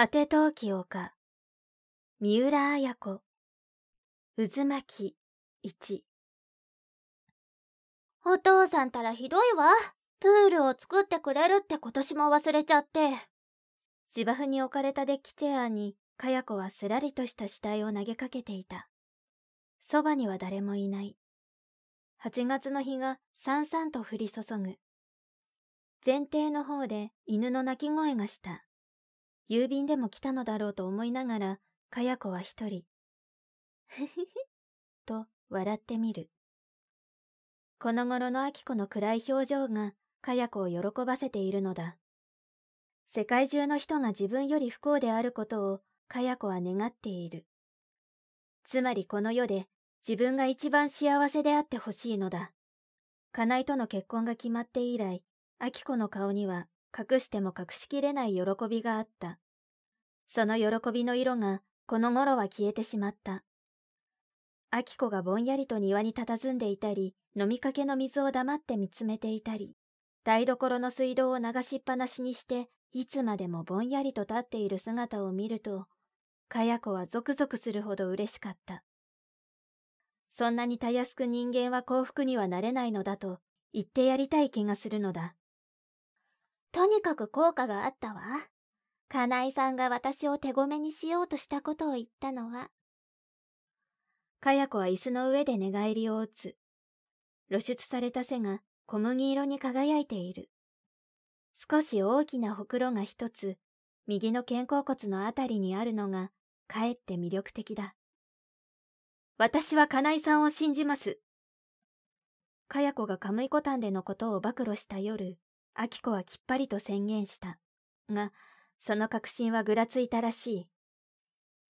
果て陶器丘三浦綾子。渦巻き1お父さんたらひどいわ。プールを作ってくれるって今年も忘れちゃって。芝生に置かれたデッキチェアにかや子はすらりとした死体を投げかけていた。そばには誰もいない。8月の日がさんさんと降り注ぐ。前庭の方で犬の鳴き声がした。郵便でも来たのだろうと思いながらかや子は一人ふふふと笑ってみる。この頃の秋子の暗い表情がかや子を喜ばせているのだ。世界中の人が自分より不幸であることをかや子は願っている。つまりこの世で自分が一番幸せであってほしいのだ。金井との結婚が決まって以来秋子の顔には隠しても隠しきれない喜びがあった。その喜びの色がこの頃は消えてしまった。秋子がぼんやりと庭に佇んでいたり、飲みかけの水を黙って見つめていたり、台所の水道を流しっぱなしにして、いつまでもぼんやりと立っている姿を見ると、かや子はゾクゾクするほど嬉しかった。そんなにたやすく人間は幸福にはなれないのだと言ってやりたい気がするのだ。とにかく効果があったわ。金井さんが私を手ごめにしようとしたことを言ったのは。かや子は椅子の上で寝返りを打つ。露出された背が小麦色に輝いている。少し大きなほくろが一つ、右の肩甲骨のあたりにあるのが、かえって魅力的だ。私は金井さんを信じます。かや子がカムイコタンでのことを暴露した夜、アキコはきっぱりと宣言した。が、その確信はぐらついたらしい。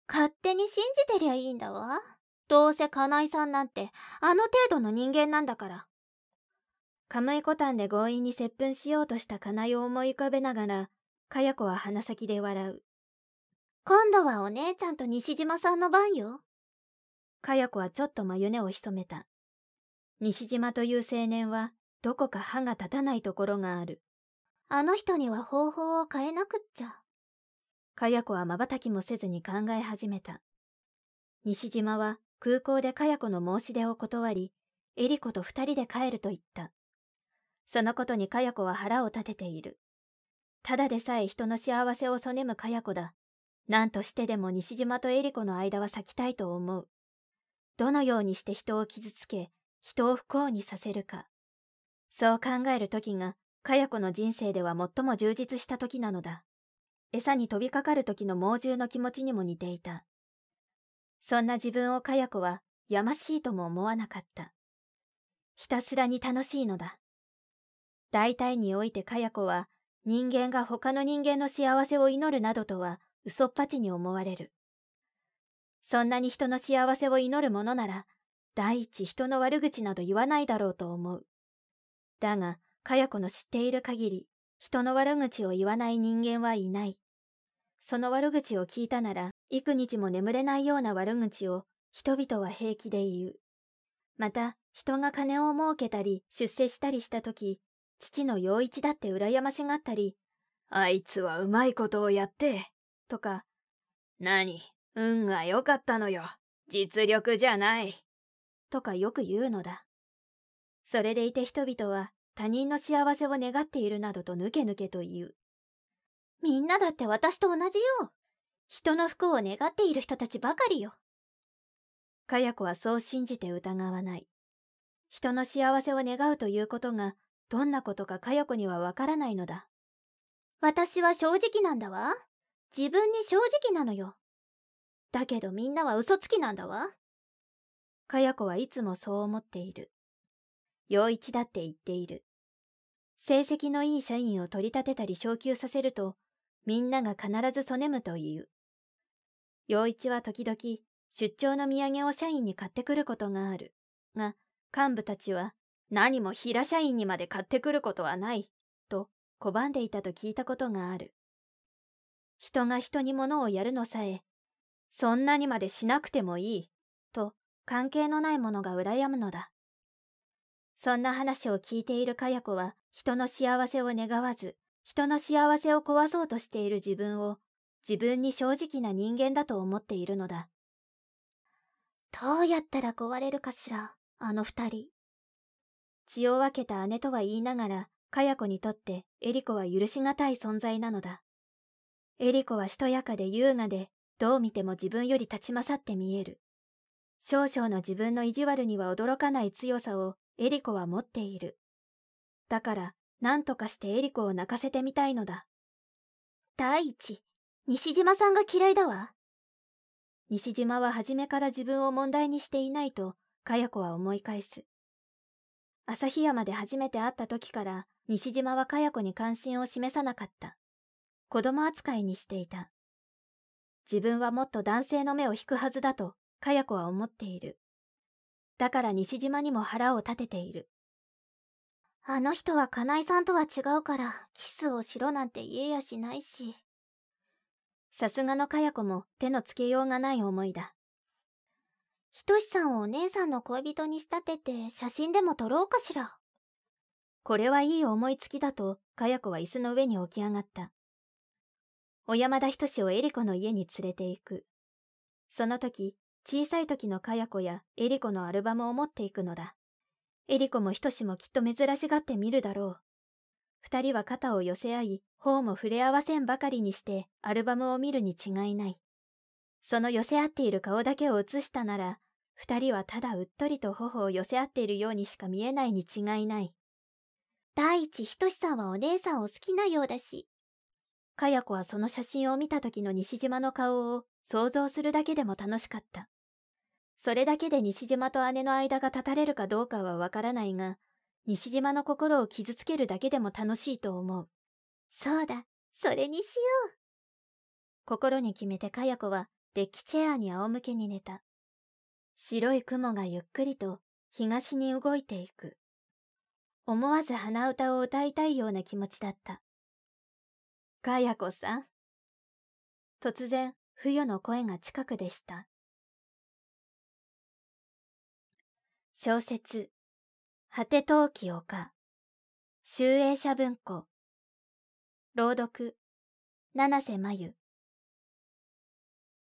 勝手に信じてりゃいいんだわ。どうせ金井さんなんて、あの程度の人間なんだから。カムイコタンで強引に接吻しようとした金井を思い浮かべながら、かや子は鼻先で笑う。今度はお姉ちゃんと西島さんの番よ。かや子はちょっと眉根を潜めた。西島という青年はどこか歯が立たないところがある。あの人には方法を変えなくっちゃ。かや子は瞬きもせずに考え始めた。西島は空港でかや子の申し出を断り、エリコと二人で帰ると言った。そのことにかや子は腹を立てている。ただでさえ人の幸せをそねむかや子だ。何としてでも西島とエリコの間は咲きたいと思う。どのようにして人を傷つけ、人を不幸にさせるか。そう考える時が、かや子の人生では最も充実した時なのだ。餌に飛びかかる時の猛獣の気持ちにも似ていた。そんな自分をかや子はやましいとも思わなかった。ひたすらに楽しいのだ。大体においてかや子は人間が他の人間の幸せを祈るなどとは嘘っぱちに思われる。そんなに人の幸せを祈るものなら、第一人の悪口など言わないだろうと思う。だが、かや子の知っている限り、人の悪口を言わない人間はいない。その悪口を聞いたなら、幾日も眠れないような悪口を人々は平気で言う。また、人が金を儲けたり出世したりした時、父の陽一だって羨ましがったり、あいつはうまいことをやって、とか、何、運が良かったのよ。実力じゃない。とかよく言うのだ。それでいて人々は他人の幸せを願っているなどとぬけぬけと言う。みんなだって私と同じよ。人の不幸を願っている人たちばかりよ。かや子はそう信じて疑わない。人の幸せを願うということがどんなことかかや子にはわからないのだ。私は正直なんだわ。自分に正直なのよ。だけどみんなは嘘つきなんだわ。かや子はいつもそう思っている。陽一だって言っている。成績のいい社員を取り立てたり昇給させると、みんなが必ずそねむと言う。陽一は時々、出張の土産を社員に買ってくることがある。が、幹部たちは、何も平社員にまで買ってくることはない、と拒んでいたと聞いたことがある。人が人に物をやるのさえ、そんなにまでしなくてもいい、と関係のない者が羨むのだ。そんな話を聞いているかや子は人の幸せを願わず、人の幸せを壊そうとしている自分を自分に正直な人間だと思っているのだ。どうやったら壊れるかしら、あの二人。血を分けた姉とは言いながら、かや子にとってエリコは許しがたい存在なのだ。エリコはしとやかで優雅で、どう見ても自分より立ち勝って見える。少々の自分の意地悪には驚かない強さをエリコは持っている。だから、何とかしてエリコを泣かせてみたいのだ。第一、西島さんが嫌いだわ。西島は初めから自分を問題にしていないと、かや子は思い返す。旭山で初めて会った時から、西島はかや子に関心を示さなかった。子供扱いにしていた。自分はもっと男性の目を引くはずだと、かや子は思っている。だから西島にも腹を立てている。あの人は金井さんとは違うから、キスをしろなんて言えやしないし。さすがのかや子も手のつけようがない思いだ。ひとしさんをお姉さんの恋人に仕立てて写真でも撮ろうかしら。これはいい思いつきだと、かや子は椅子の上に起き上がった。小山田仁をエリコの家に連れて行く。その時、小さい時のかや子やエリコのアルバムを持っていくのだ。エリコも仁もきっと珍しがって見るだろう。二人は肩を寄せ合い、頬も触れ合わせんばかりにしてアルバムを見るに違いない。その寄せ合っている顔だけを映したなら、二人はただうっとりと頬を寄せ合っているようにしか見えないに違いない。第一、仁さんはお姉さんを好きなようだし、かや子はその写真を見た時の西島の顔を想像するだけでも楽しかった。それだけで西島と姉の間が立たれるかどうかはわからないが、西島の心を傷つけるだけでも楽しいと思う。そうだ、それにしよう。心に決めてかや子はデッキチェアに仰向けに寝た。白い雲がゆっくりと東に動いていく。思わず鼻歌を歌いたいような気持ちだった。かやこさん。突然、冬の声が近くでした。小説、果て陶器丘、集英社文庫、朗読、七瀬真由。